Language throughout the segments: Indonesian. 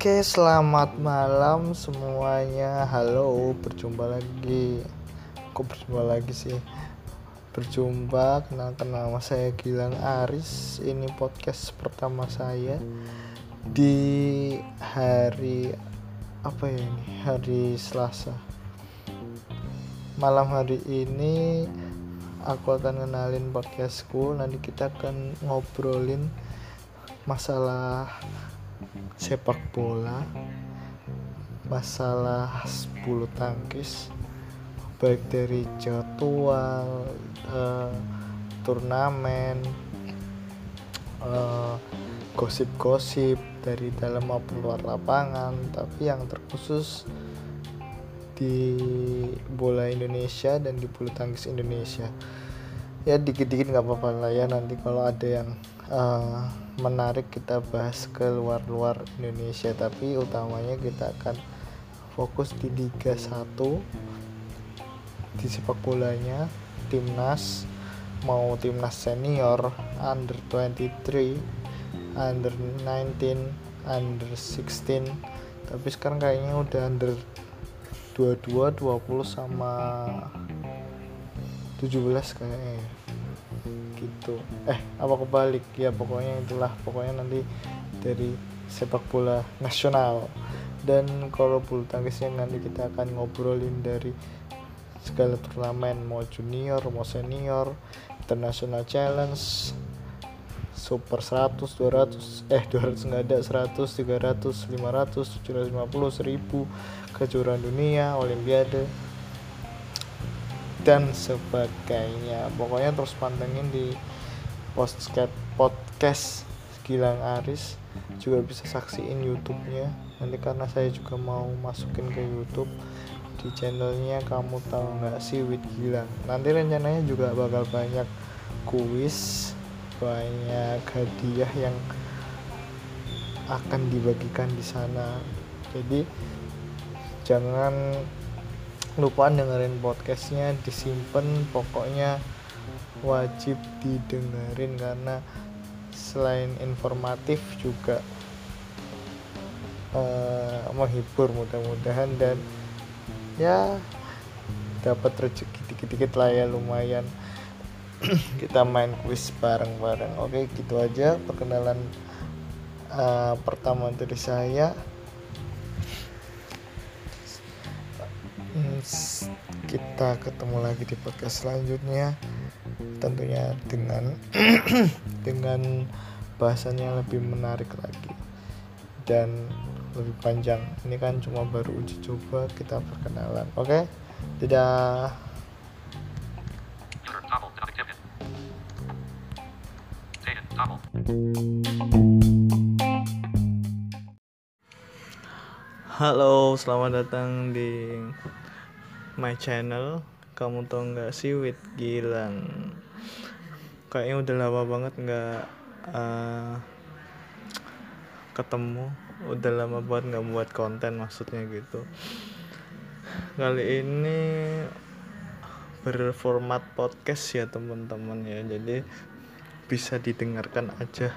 Oke, selamat malam semuanya. Halo, berjumpa lagi. Kok berjumpa lagi sih? Berjumpa, kenalkan nama saya Gilang Aris. Ini podcast pertama saya di hari apa ya ini? Hari Selasa. Malam hari ini aku akan kenalin podcastku. Nanti kita akan ngobrolin masalah sepak bola masalah bulu tangkis baik dari jadwal uh, turnamen uh, gosip-gosip dari dalam maupun luar lapangan. Tapi yang terkhusus di bola Indonesia dan di bulu tangkis Indonesia ya dikit-dikit nggak apa-apa lah ya. Nanti kalau ada yang uh, menarik kita bahas ke luar-luar Indonesia. Tapi utamanya kita akan fokus di Liga 1 di sepak bolanya timnas. Mau timnas senior under 23 under 19 under 16 tapi sekarang kayaknya udah under 22 20 sama 17 kayaknya gitu. Eh apa kebalik? Ya pokoknya itulah. Pokoknya nanti dari sepak bola nasional. Dan kalau bulu tangkisnya nanti kita akan ngobrolin dari segala turnamen. Mau junior mau senior international challenge super 100 200 eh 200 nggak ada. 100 300 500 750 1000 kejuaraan dunia olimpiade dan sebagainya. Pokoknya terus pantengin di podcast podcast Gilang Aris. Juga bisa saksiin YouTube-nya. Nanti karena saya juga mau masukin ke YouTube di channelnya kamu tahu nggak sih with Gilang. Nanti rencananya juga bakal banyak kuis banyak hadiah yang akan dibagikan di sana. Jadi jangan lupa dengerin podcastnya disimpan pokoknya wajib didengerin karena selain informatif juga uh, menghibur mudah-mudahan dan ya dapat rezeki dikit-dikit lah ya lumayan. Kita main kuis bareng-bareng. Oke gitu aja perkenalan uh, pertama dari saya kita ketemu lagi di podcast selanjutnya. Tentunya dengan dengan bahasannya lebih menarik lagi dan lebih panjang. Ini kan cuma baru uji coba kita perkenalan oke? Okay? tidak Halo, selamat datang di my channel kamu tau nggak? Sih with Gilang kayaknya udah lama banget nggak uh, ketemu. Udah lama banget nggak buat konten maksudnya gitu. Kali ini berformat podcast ya teman-teman ya. Jadi bisa didengarkan aja.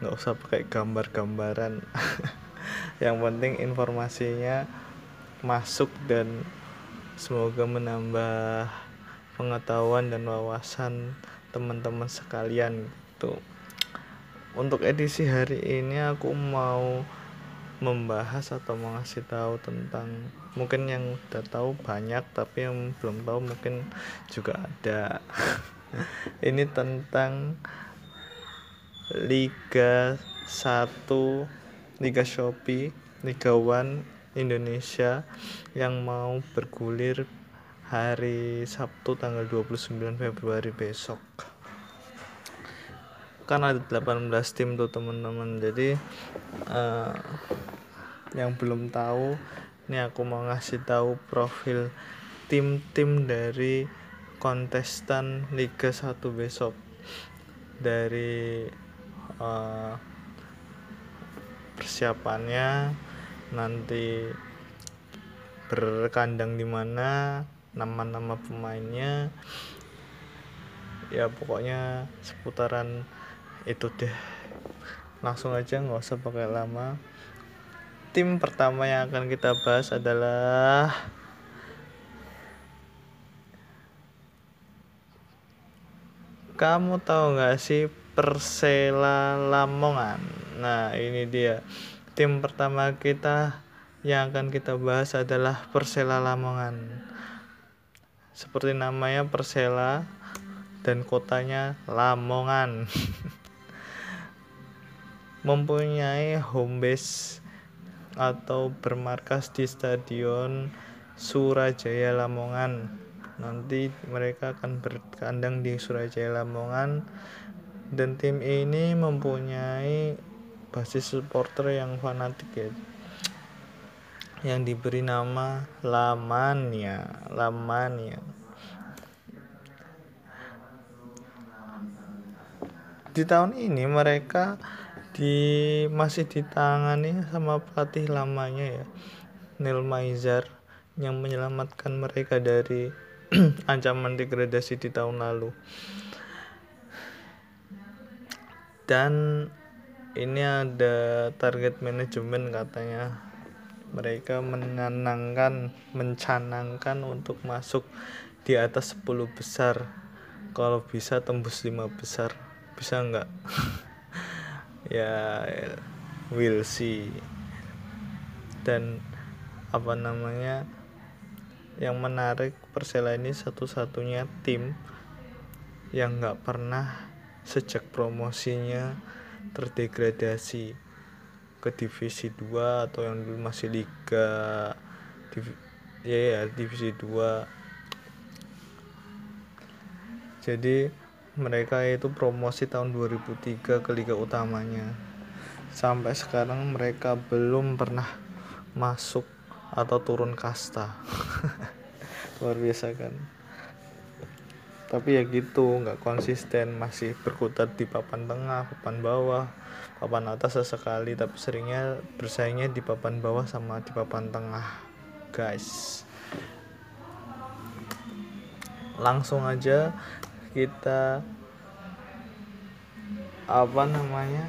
Nggak usah pakai gambar-gambaran. Yang penting informasinya masuk dan semoga menambah pengetahuan dan wawasan teman-teman sekalian gitu. Untuk edisi hari ini aku mau membahas atau mau ngasih tahu tentang mungkin yang udah tahu banyak tapi yang belum tahu mungkin juga ada. Ini tentang Liga 1 Liga Shopee Liga One Indonesia yang mau bergulir hari Sabtu tanggal 29 Februari besok. Kan ada 18 tim tuh teman-teman. Jadi uh, yang belum tahu ini aku mau ngasih tahu profil tim-tim dari kontestan Liga 1 besok. Dari uh, persiapannya nanti berkandang di mana nama-nama pemainnya. Ya pokoknya seputaran itu deh. Langsung aja nggak usah pakai lama. Tim pertama yang akan kita bahas adalah kamu tahu nggak sih Persela Lamongan? Nah ini dia tim pertama kita yang akan kita bahas adalah Persela Lamongan. Seperti namanya Persela dan kotanya Lamongan. Mempunyai home base atau bermarkas di Stadion Surajaya Lamongan. Nanti mereka akan berkandang di Surajaya Lamongan. Dan tim ini mempunyai basis supporter yang fanatik ya. Yang diberi nama Lamania, Lamania. Di tahun ini mereka di masih ditangani sama pelatih lamanya ya Neil Maizar yang menyelamatkan mereka dari ancaman degradasi di tahun lalu dan ini ada target manajemen katanya. Mereka menanangkan mencanangkan untuk masuk di atas 10 besar. Kalau bisa tembus 5 besar. Bisa enggak ya will see. Dan apa namanya yang menarik Persela ini satu-satunya tim yang nggak pernah sejak promosinya terdegradasi ke divisi 2 atau yang dulu masih liga div, ya ya divisi 2 jadi mereka itu promosi tahun 2003 ke liga utamanya. Sampai sekarang mereka belum pernah masuk atau turun kasta. Luar biasa kan tapi ya gitu nggak konsisten. Masih berkutat di papan tengah papan bawah papan atas sesekali. Tapi seringnya bersaingnya di papan bawah sama di papan tengah guys. Langsung aja kita apa namanya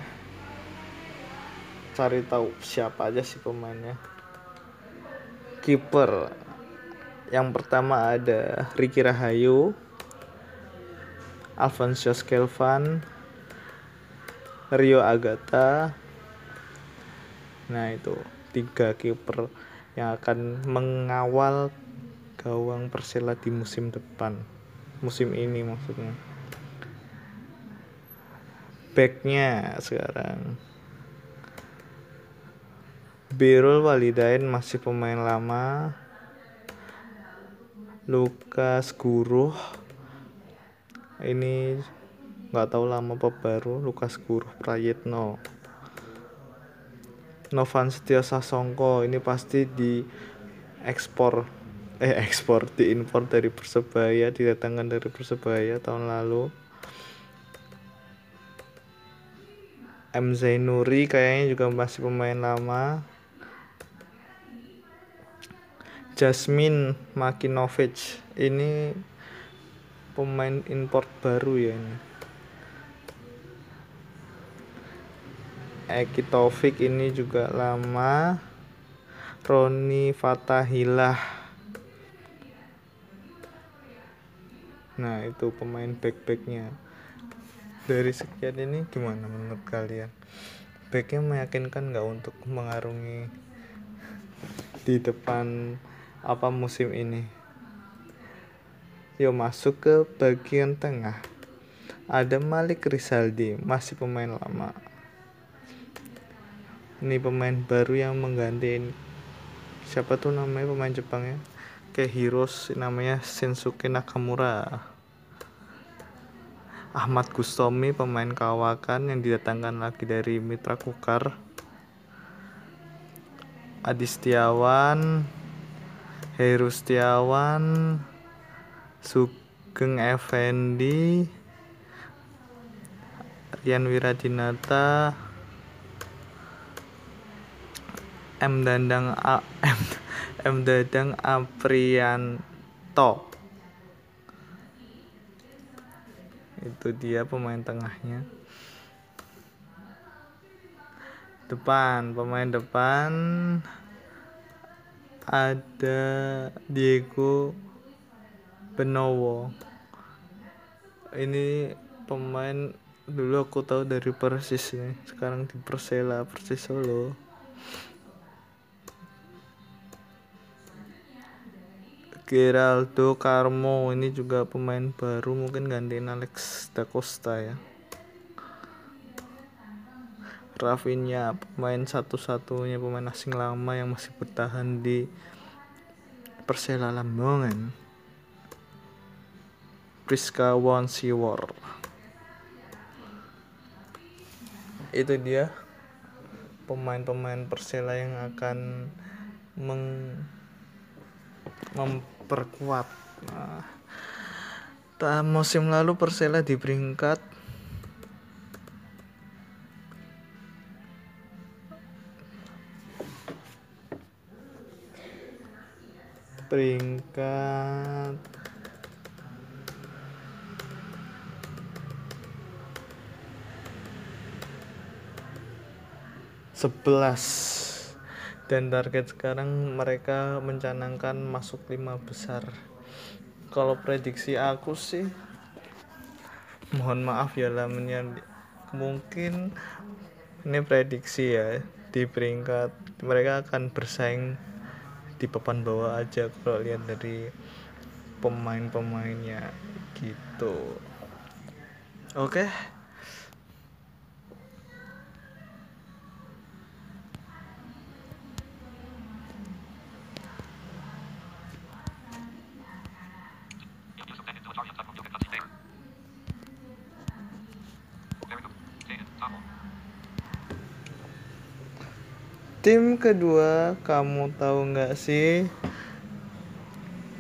cari tahu siapa aja sih pemainnya. Kiper. Yang pertama ada Ricky Rahayu Alfonso Kelvan Rio Agata. Nah itu tiga kiper yang akan mengawal gawang Persela di musim depan. Musim ini maksudnya. Backnya sekarang. Birul Walidain masih pemain lama. Lukas Guruh ini nggak tahu lama apa baru Lukas Guruh Prayitno. Novan Setia Sasongko ini pasti di ekspor eh ekspor diimpor dari persebaya didatangkan dari persebaya tahun lalu. M Zainuri kayaknya juga masih pemain lama. Jasmine Makinovic ini pemain import baru ya ini. Eki Taufik ini juga lama. Roni Fatahilah. Nah itu pemain back-backnya. Dari sekian ini gimana menurut kalian? Backnya meyakinkan nggak untuk mengarungi di depan apa musim ini yuk masuk ke bagian tengah. Ada Malik Rizaldi masih pemain lama. Ini pemain baru yang menggantiin siapa tuh namanya pemain Jepangnya kayak heroes namanya Shinsuke Nakamura. Ahmad Gustomi pemain kawakan yang didatangkan lagi dari Mitra Kukar. Adi Setiawan Heru Setiawan Sugeng Effendi Rian Wiradinata M Dandang A M M Dadang Aprianto. Itu dia pemain tengahnya. Depan pemain depan. Ada Diego Benowo. Ini pemain dulu aku tahu dari Persis nih sekarang di Persela Persis Solo. Geraldo Carmo ini juga pemain baru. Mungkin gantiin Alex Da Costa ya. Rafinha pemain satu-satunya pemain asing lama yang masih bertahan di Persela Lamongan Priska Wonsiwor itu dia pemain-pemain Persela yang akan meng memperkuat. Nah, musim lalu Persela di peringkat peringkat sebelas. Dan target sekarang mereka mencanangkan masuk lima besar. Kalau prediksi aku sih mohon maaf ya lamanya mungkin ini prediksi ya di peringkat mereka akan bersaing di papan bawah aja kalau lihat dari pemain-pemainnya gitu. Oke? okay. Tim kedua kamu tahu nggak sih?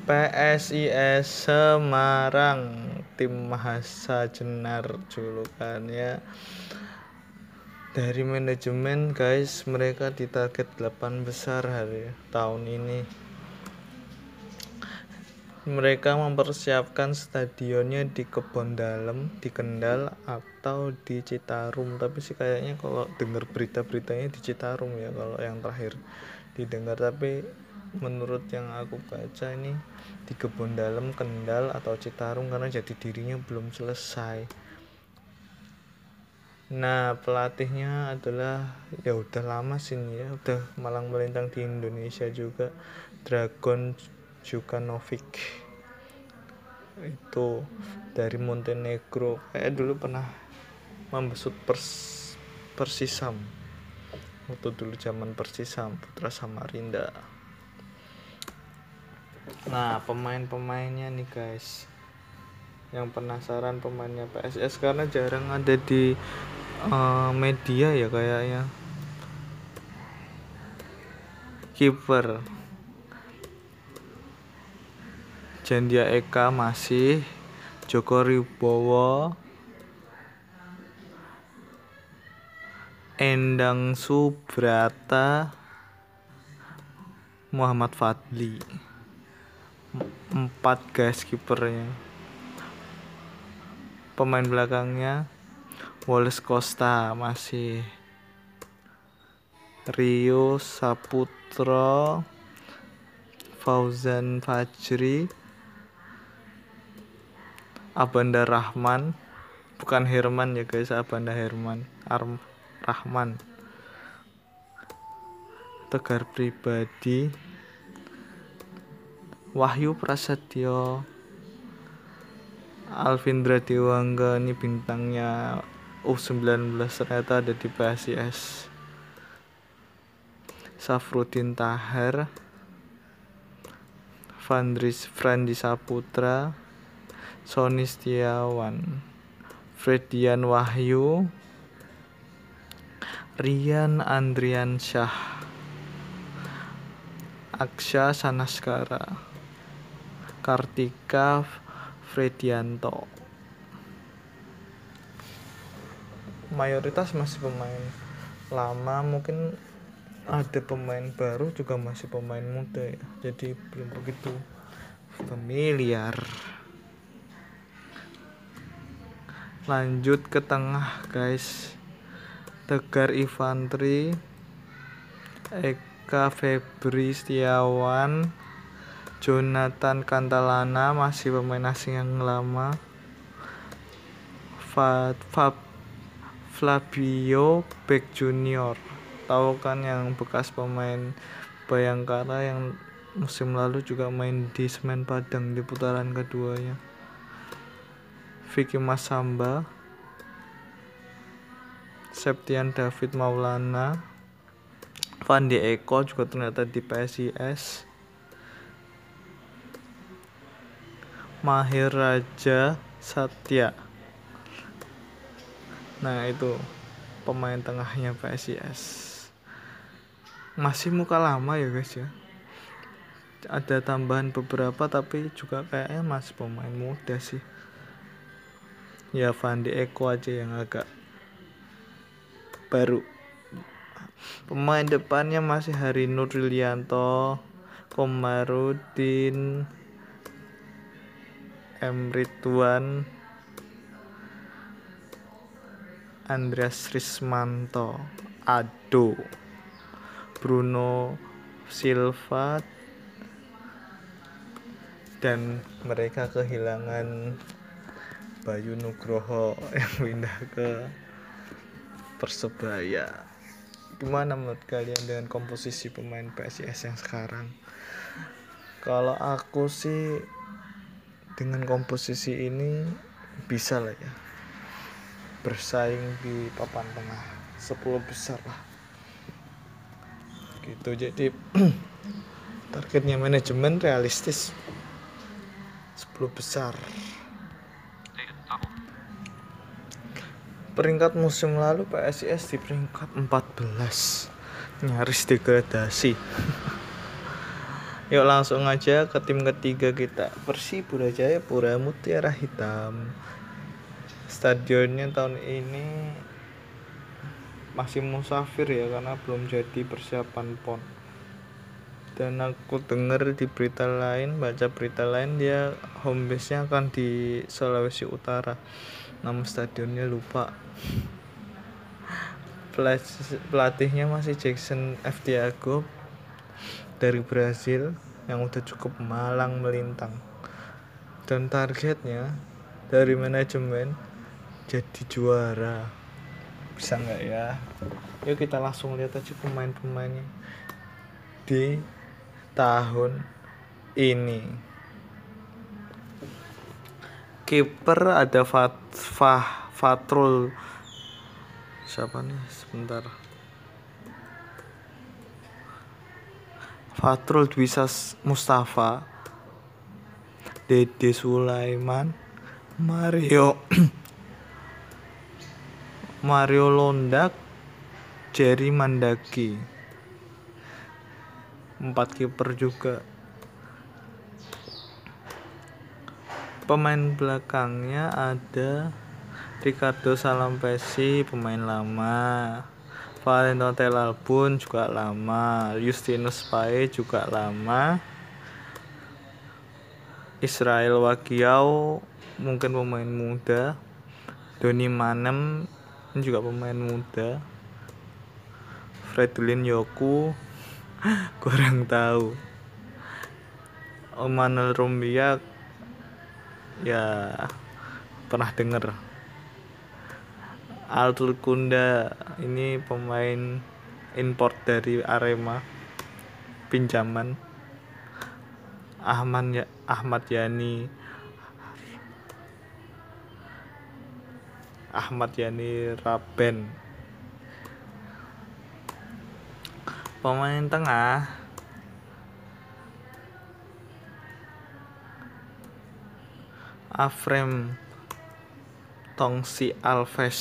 PSIS Semarang. Tim Mahasa Jenar julukannya dari manajemen guys mereka ditarget 8 besar hari tahun ini mereka mempersiapkan stadionnya di Kebon Dalem, di Kendal atau di Citarum. Tapi sih kayaknya kalau dengar berita-beritanya di Citarum ya kalau yang terakhir didengar. Tapi menurut yang aku baca ini di Kebon Dalem, Kendal atau Citarum karena jadi dirinya belum selesai. Nah pelatihnya adalah ya udah lama sih ya udah malang melintang di Indonesia juga Dragon Jukanovic itu dari Montenegro. Kayak dulu pernah membesut pers Persisam. Waktu dulu zaman Persisam Putra Samarinda. Nah pemain-pemainnya nih guys. Yang penasaran pemainnya PSS karena jarang ada di uh, media ya kayaknya. Kiper Jandia Eka masih Joko Ribowo Endang Subrata Muhammad Fadli. Empat guys kipernya. Pemain belakangnya Wallace Costa masih. Rio Saputra Fauzan Fajri Abanda Rahman. Bukan Herman ya guys Abanda Herman. Arm Rahman. Tegar pribadi. Wahyu Prasetyo. Alvindra Dewangga ini bintangnya U19 ternyata ada di PSIS Safrudin Tahar Fandris Frandi Saputra Sony Setiawan Fredian Wahyu Rian Andrian Syah Aksha Sanaskara Kartika Fredianto. Mayoritas masih pemain lama mungkin ada pemain baru juga masih pemain muda ya. Jadi belum begitu familiar lanjut ke tengah guys. Tegar Infantri Eka Febri Setiawan Jonathan Kantalana masih pemain asing yang lama. Fab, Fab Flavio Beck Junior. Tahu kan yang bekas pemain Bayangkara yang musim lalu juga main di Semen Padang di putaran keduanya Vicky Masamba Septian David Maulana Fandi Eko juga ternyata di PSIS Mahir Raja Satya. Nah itu pemain tengahnya PSIS masih muka lama ya guys ya. Ada tambahan beberapa tapi juga kayaknya masih pemain muda sih ya Fandi Eko aja yang agak baru. Pemain depannya masih Hari Nurilianto Komarudin Emrituan Andreas Rismanto. Ado Bruno Silva dan mereka kehilangan Bayu Nugroho yang pindah ke Persebaya. Gimana menurut kalian dengan komposisi pemain PSIS yang sekarang? Kalau aku sih dengan komposisi ini bisa lah ya. Bersaing di papan tengah. 10 besar lah. Gitu. Jadi targetnya manajemen realistis. 10 besar peringkat musim lalu PSIS di peringkat 14 nyaris degradasi. Yuk langsung aja ke tim ketiga kita. Persipura Jaya Pura Mutiara Hitam. Stadionnya tahun ini masih musafir ya karena belum jadi persiapan pon. Dan aku dengar di berita lain baca berita lain dia home base nya akan di Sulawesi Utara nama stadionnya lupa. Pelatihnya masih Jackson F. Tiago dari Brazil yang udah cukup malang melintang. Dan targetnya dari manajemen jadi juara. Bisa nggak ya? Yuk kita langsung lihat aja pemain-pemainnya di tahun ini kiper ada Fat, Fah, Fatrul. Siapa nih? Sebentar. Fatrul Dwisa Mustafa. Dede Sulaiman. Mario Mario Londak. Jerry Mandaki. Empat kiper juga pemain belakangnya ada Ricardo Salampesi pemain lama. Valentino Telal pun juga lama. Justinus Pae juga lama. Israel Wagiau mungkin pemain muda. Doni Manem juga pemain muda. Fredlin Yoku kurang tahu. Omanel Rumbia ya pernah dengar Altul Kunda ini pemain import dari Arema pinjaman. Ahmad ya Ahmad Yani. Ahmad Yani Raben. Pemain tengah Afrem Tongsi Alves.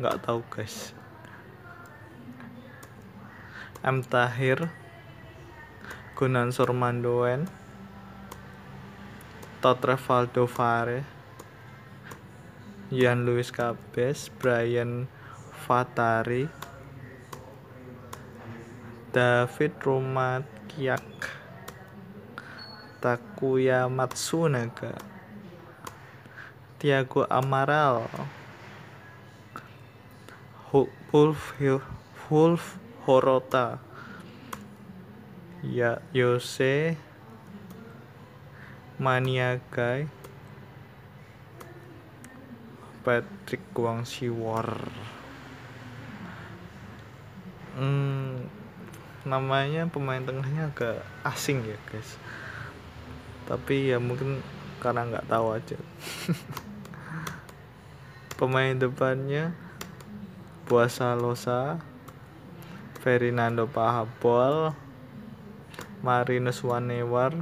Nggak tahu guys. M. Tahir Gunan Surmandoen Totrevaldo Fare Ian Luis Cabes Brian Fatari David Kiak Takuya Matsunaga Tiago Amaral. Wolf Wolf Horota. Ya Yose. Maniagai Patrick Wang Siwar hmm, namanya pemain tengahnya agak asing ya guys tapi ya mungkin karena nggak tahu aja. Pemain depannya Puasa Losa Ferdinando Pahabol Marinus Wanewar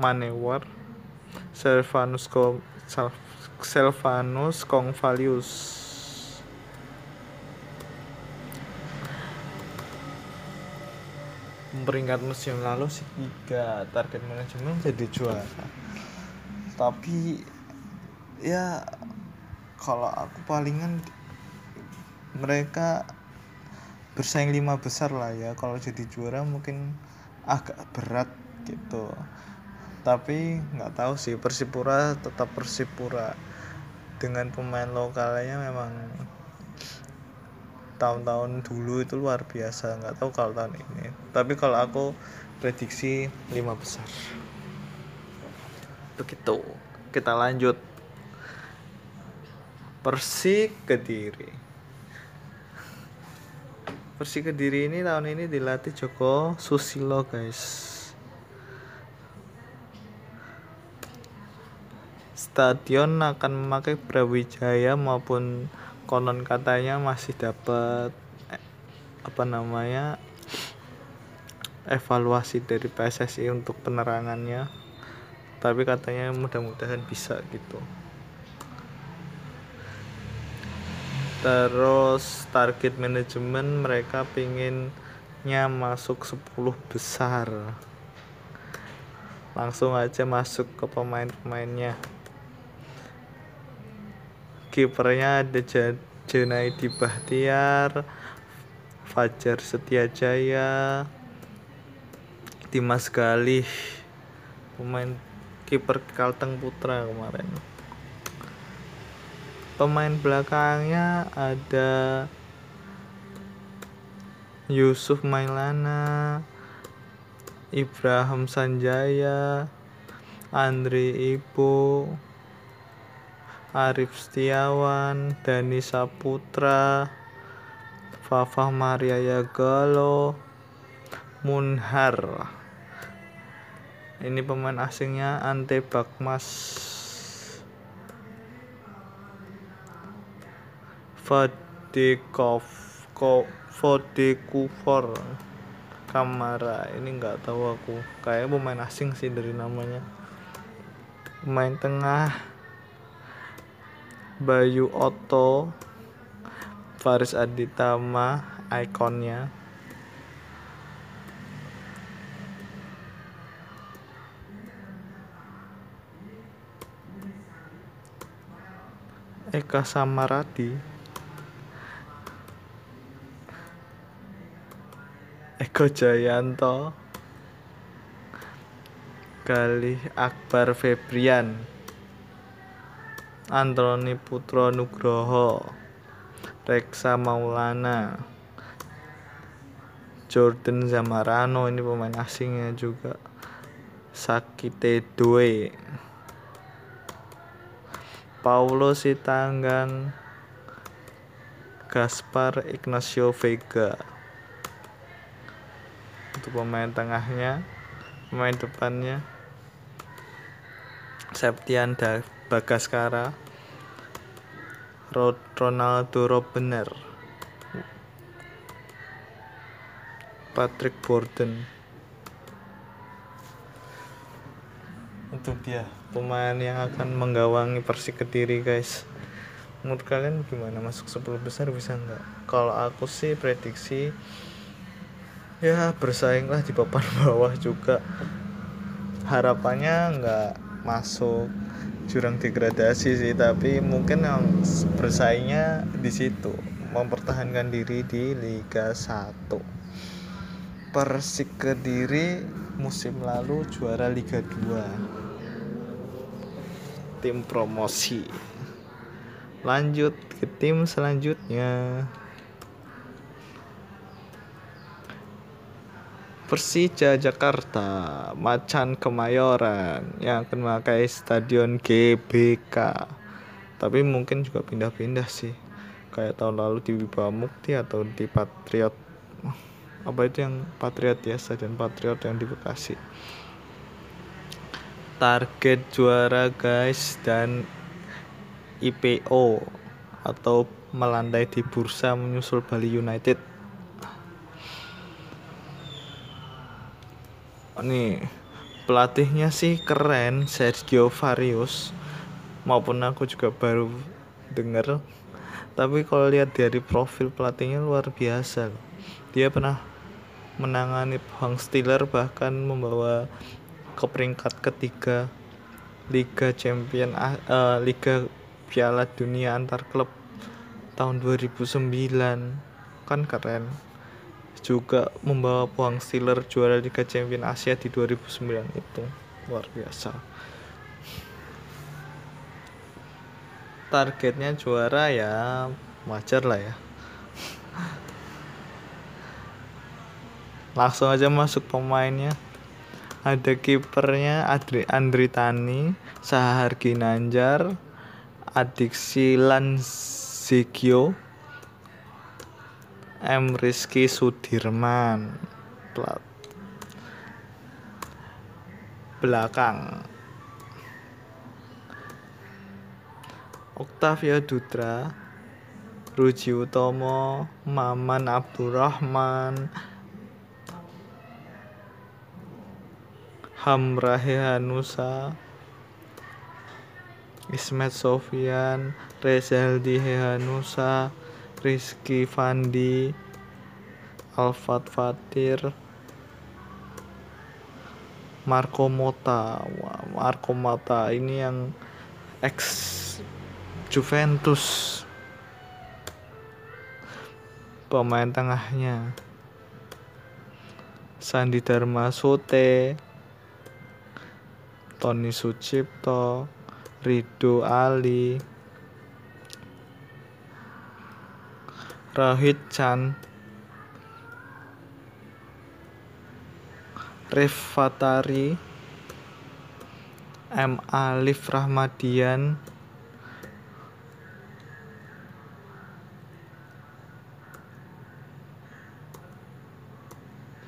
Manewar Selvanus Kom Selvanus Kongvalius peringkat musim lalu sih. Tiga target manajemen jadi juara. Tapi ya kalau aku palingan mereka bersaing lima besar lah ya. Kalau jadi juara mungkin agak berat gitu. Tapi nggak tahu sih Persipura tetap Persipura. Dengan pemain lokalnya memang tahun-tahun dulu itu luar biasa nggak tahu kalau tahun ini. Tapi kalau aku prediksi lima besar. Begitu. Kita lanjut. Persik Kediri Persik Kediri ini tahun ini dilatih Joko Susilo guys. Stadion akan memakai Brawijaya maupun konon katanya masih dapat eh, apa namanya evaluasi dari PSSI untuk penerangannya. Tapi katanya mudah-mudahan bisa gitu. Terus target manajemen mereka pinginnya masuk 10 besar. Langsung aja masuk ke pemain-pemainnya kipernya ada Junaidi Bahtiar Fajar Setiajaya Dimas Galih. Pemain kiper Kalteng Putra kemarin. Pemain belakangnya ada Yusuf Mailana Ibrahim Sanjaya Andri Ibu Arif Setiawan Dani Saputra Fafah Maria Yagalo Munhar. Ini pemain asingnya Ante Bakmas. Vadekov Vodekufor Kamara ini nggak tahu aku. Kayak pemain asing sih dari namanya. Pemain tengah Bayu Otto Faris Aditama ikonnya. Eka Samaradi. Eko Jayanto. Galih Akbar Febrian Antoni Putro Nugroho Reksa Maulana Jordan Zamarano ini pemain asingnya juga. Sakite Dwe Paulo Sitanggang Gaspar Ignacio Vega. Untuk pemain tengahnya pemain depannya Septian Bagaskara Ronaldo Robbener Patrick Borden. Itu dia pemain yang akan menggawangi Persik Kediri guys. Menurut kalian gimana? Masuk 10 besar bisa nggak? Kalau aku sih prediksi ya bersaing lah di papan bawah juga. Harapannya nggak masuk jurang degradasi sih tapi mungkin yang bersaingnya di situ. Mempertahankan diri di Liga 1 Persik Kediri musim lalu juara Liga 2 tim promosi. Lanjut ke tim selanjutnya Persija Jakarta. Macan Kemayoran yang akan memakai stadion GBK tapi mungkin juga pindah-pindah sih. Kayak tahun lalu di Wibawa Mukti atau di Patriot. Apa itu yang Patriot ya? Stadion Patriot yang di Bekasi. Target juara guys dan IPO atau melandai di bursa menyusul Bali United nih pelatihnya sih keren Sergio Varius maupun aku juga baru denger. Tapi kalau lihat dari profil pelatihnya luar biasa. Dia pernah menangani Hang Steeler bahkan membawa ke peringkat ketiga Liga Champion uh, Liga Piala Dunia antar klub tahun 2009 kan keren juga membawa Pohang Steelers juara Liga Champion Asia di 2009 itu. Luar biasa. Targetnya juara ya wajar lah ya. Langsung aja masuk pemainnya. Ada kipernya Adri Andri Tani Sahar Ginanjar Adiksi Lanzigio M. Rizky Sudirman. Plat. Belakang. Octavia Dutra. Ruji Utomo. Maman Abdurrahman. Hamrahe Hanusa. Ismet Sofian. Rezaldi Hehanusa Rizky Fandi Alfat Fatir Marco Mota. Marco Mota ini yang ex Juventus pemain tengahnya. Sandi Dharma Sote Tony Sucipto Rido Ali Rahid Chan Rifatari M. Alif Rahmadian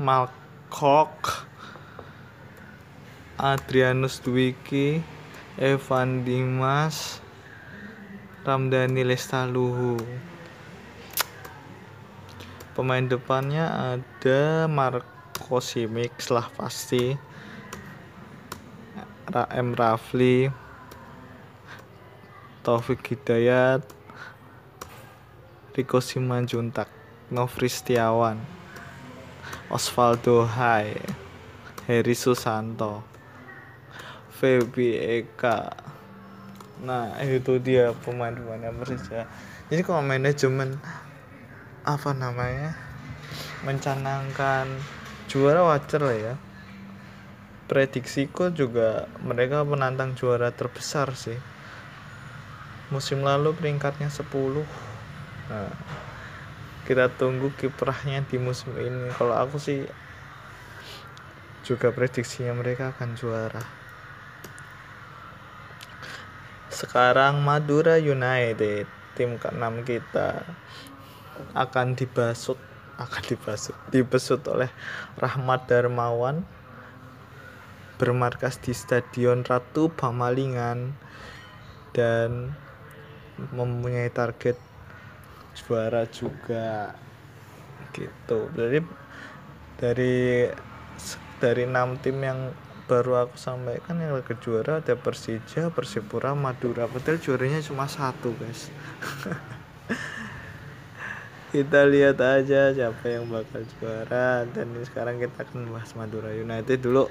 Malkok Adrianus Dwiki Evan Dimas Ramdhani Lestaluhu pemain depannya ada Marco Simic lah pasti. M. Rafli. Taufik Hidayat. Riko Simanjuntak. Novri Setiawan. Osvaldo Hai. Heri Susanto. Febi Eka. Nah itu dia pemain-pemain Persija jadi kalau manajemen apa namanya mencanangkan juara wajar lah ya. Prediksiku juga mereka menantang juara terbesar sih. Musim lalu peringkatnya 10 nah, kita tunggu kiprahnya di musim ini. Kalau aku sih juga prediksinya mereka akan juara. Sekarang Madura United tim ke-6 kita akan dibasut akan dibasut dibesut oleh Rahmat Darmawan bermarkas di Stadion Ratu Pamalingan dan mempunyai target juara juga gitu dari dari dari enam tim yang baru aku sampaikan yang ke juara ada Persija, Persipura, Madura. Padahal juaranya cuma satu guys. kita lihat aja siapa yang bakal juara. Dan sekarang kita akan bahas Madura United dulu.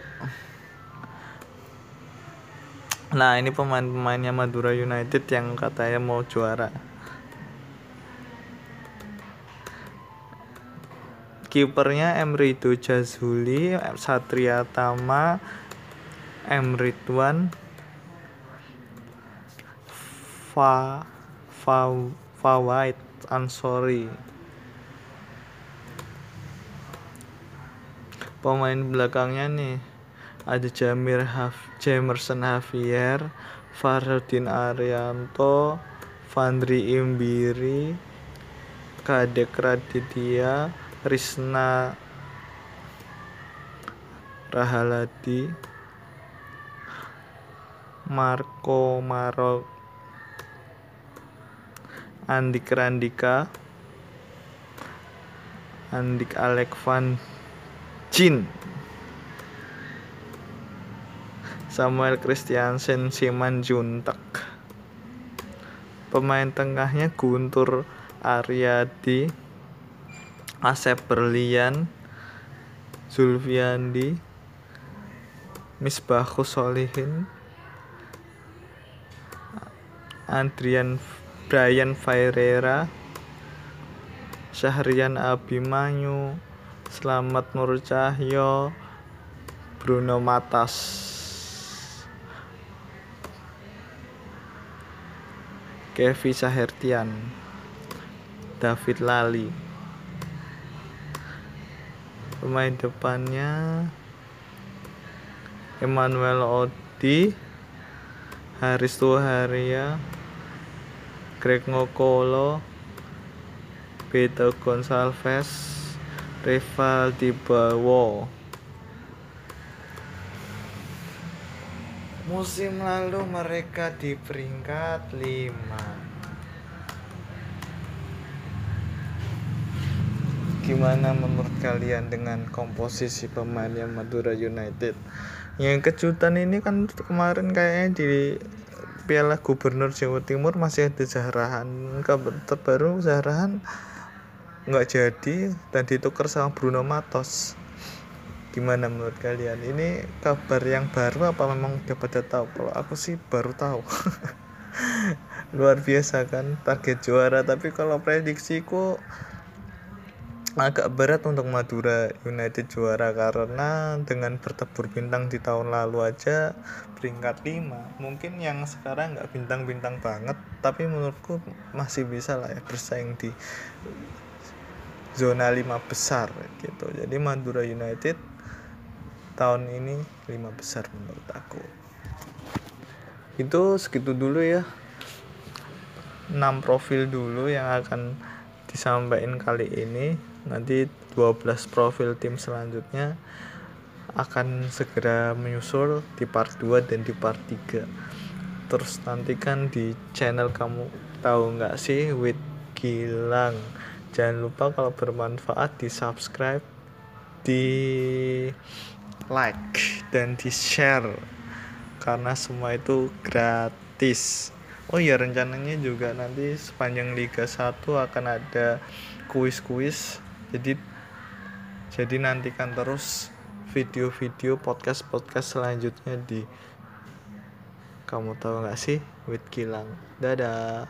Nah ini pemain-pemainnya Madura United yang katanya mau juara. Kipernya Emrido Jazuli Satria Tama Emridwan Fa Fa Fawait Ansori pemain belakangnya nih. Ada Jamir Haf Jamerson Javier Farudin Arianto Fandri Imbiri Kadek Raditya Risna Rahaladi Marco Marok Andik Randika Andik Alek Van Jin Samuel Christiansen Siman Juntak. Pemain tengahnya Guntur Aryadi Asep Berlian Zulfiandi Misbahus Solihin Adrian Brian Ferreira Syahrian Abimanyu Selamat Nur Cahyo Bruno Matas. Kevi Sahertian David Lali. Pemain depannya Emmanuel Odi Haris Tuharia Greg Ngokolo Beto Gonçalves Rival Dibawo Musim lalu mereka di peringkat 5 Gimana menurut kalian dengan komposisi pemainnya Madura United? Yang kejutan ini kan kemarin kayaknya di Piala Gubernur Jawa Timur masih ada Zahrahan kabar terbaru Zahrahan nggak jadi dan ditukar sama Bruno Matos. Gimana menurut kalian? Ini kabar yang baru apa memang udah pada tahu? Kalau aku sih baru tahu. Luar biasa kan target juara. Tapi kalau prediksiku agak berat untuk Madura United juara. Karena dengan bertebur bintang di tahun lalu aja peringkat 5 mungkin yang sekarang nggak bintang-bintang banget. Tapi menurutku masih bisa lah ya bersaing di zona 5 besar gitu. Jadi Madura United tahun ini lima besar menurut aku. Itu segitu dulu ya. 6 profil dulu yang akan disampaikan kali ini. Nanti 12 profil tim selanjutnya akan segera menyusul di part 2 dan di part 3 terus nantikan di channel kamu. Tahu nggak sih with Gilang jangan lupa kalau bermanfaat di subscribe di like dan di share. Karena semua itu gratis. Oh ya rencananya juga nanti sepanjang Liga 1 akan ada kuis-kuis. Jadi jadi nantikan terus video-video podcast-podcast selanjutnya di kamu tahu gak sih with Kilang dadah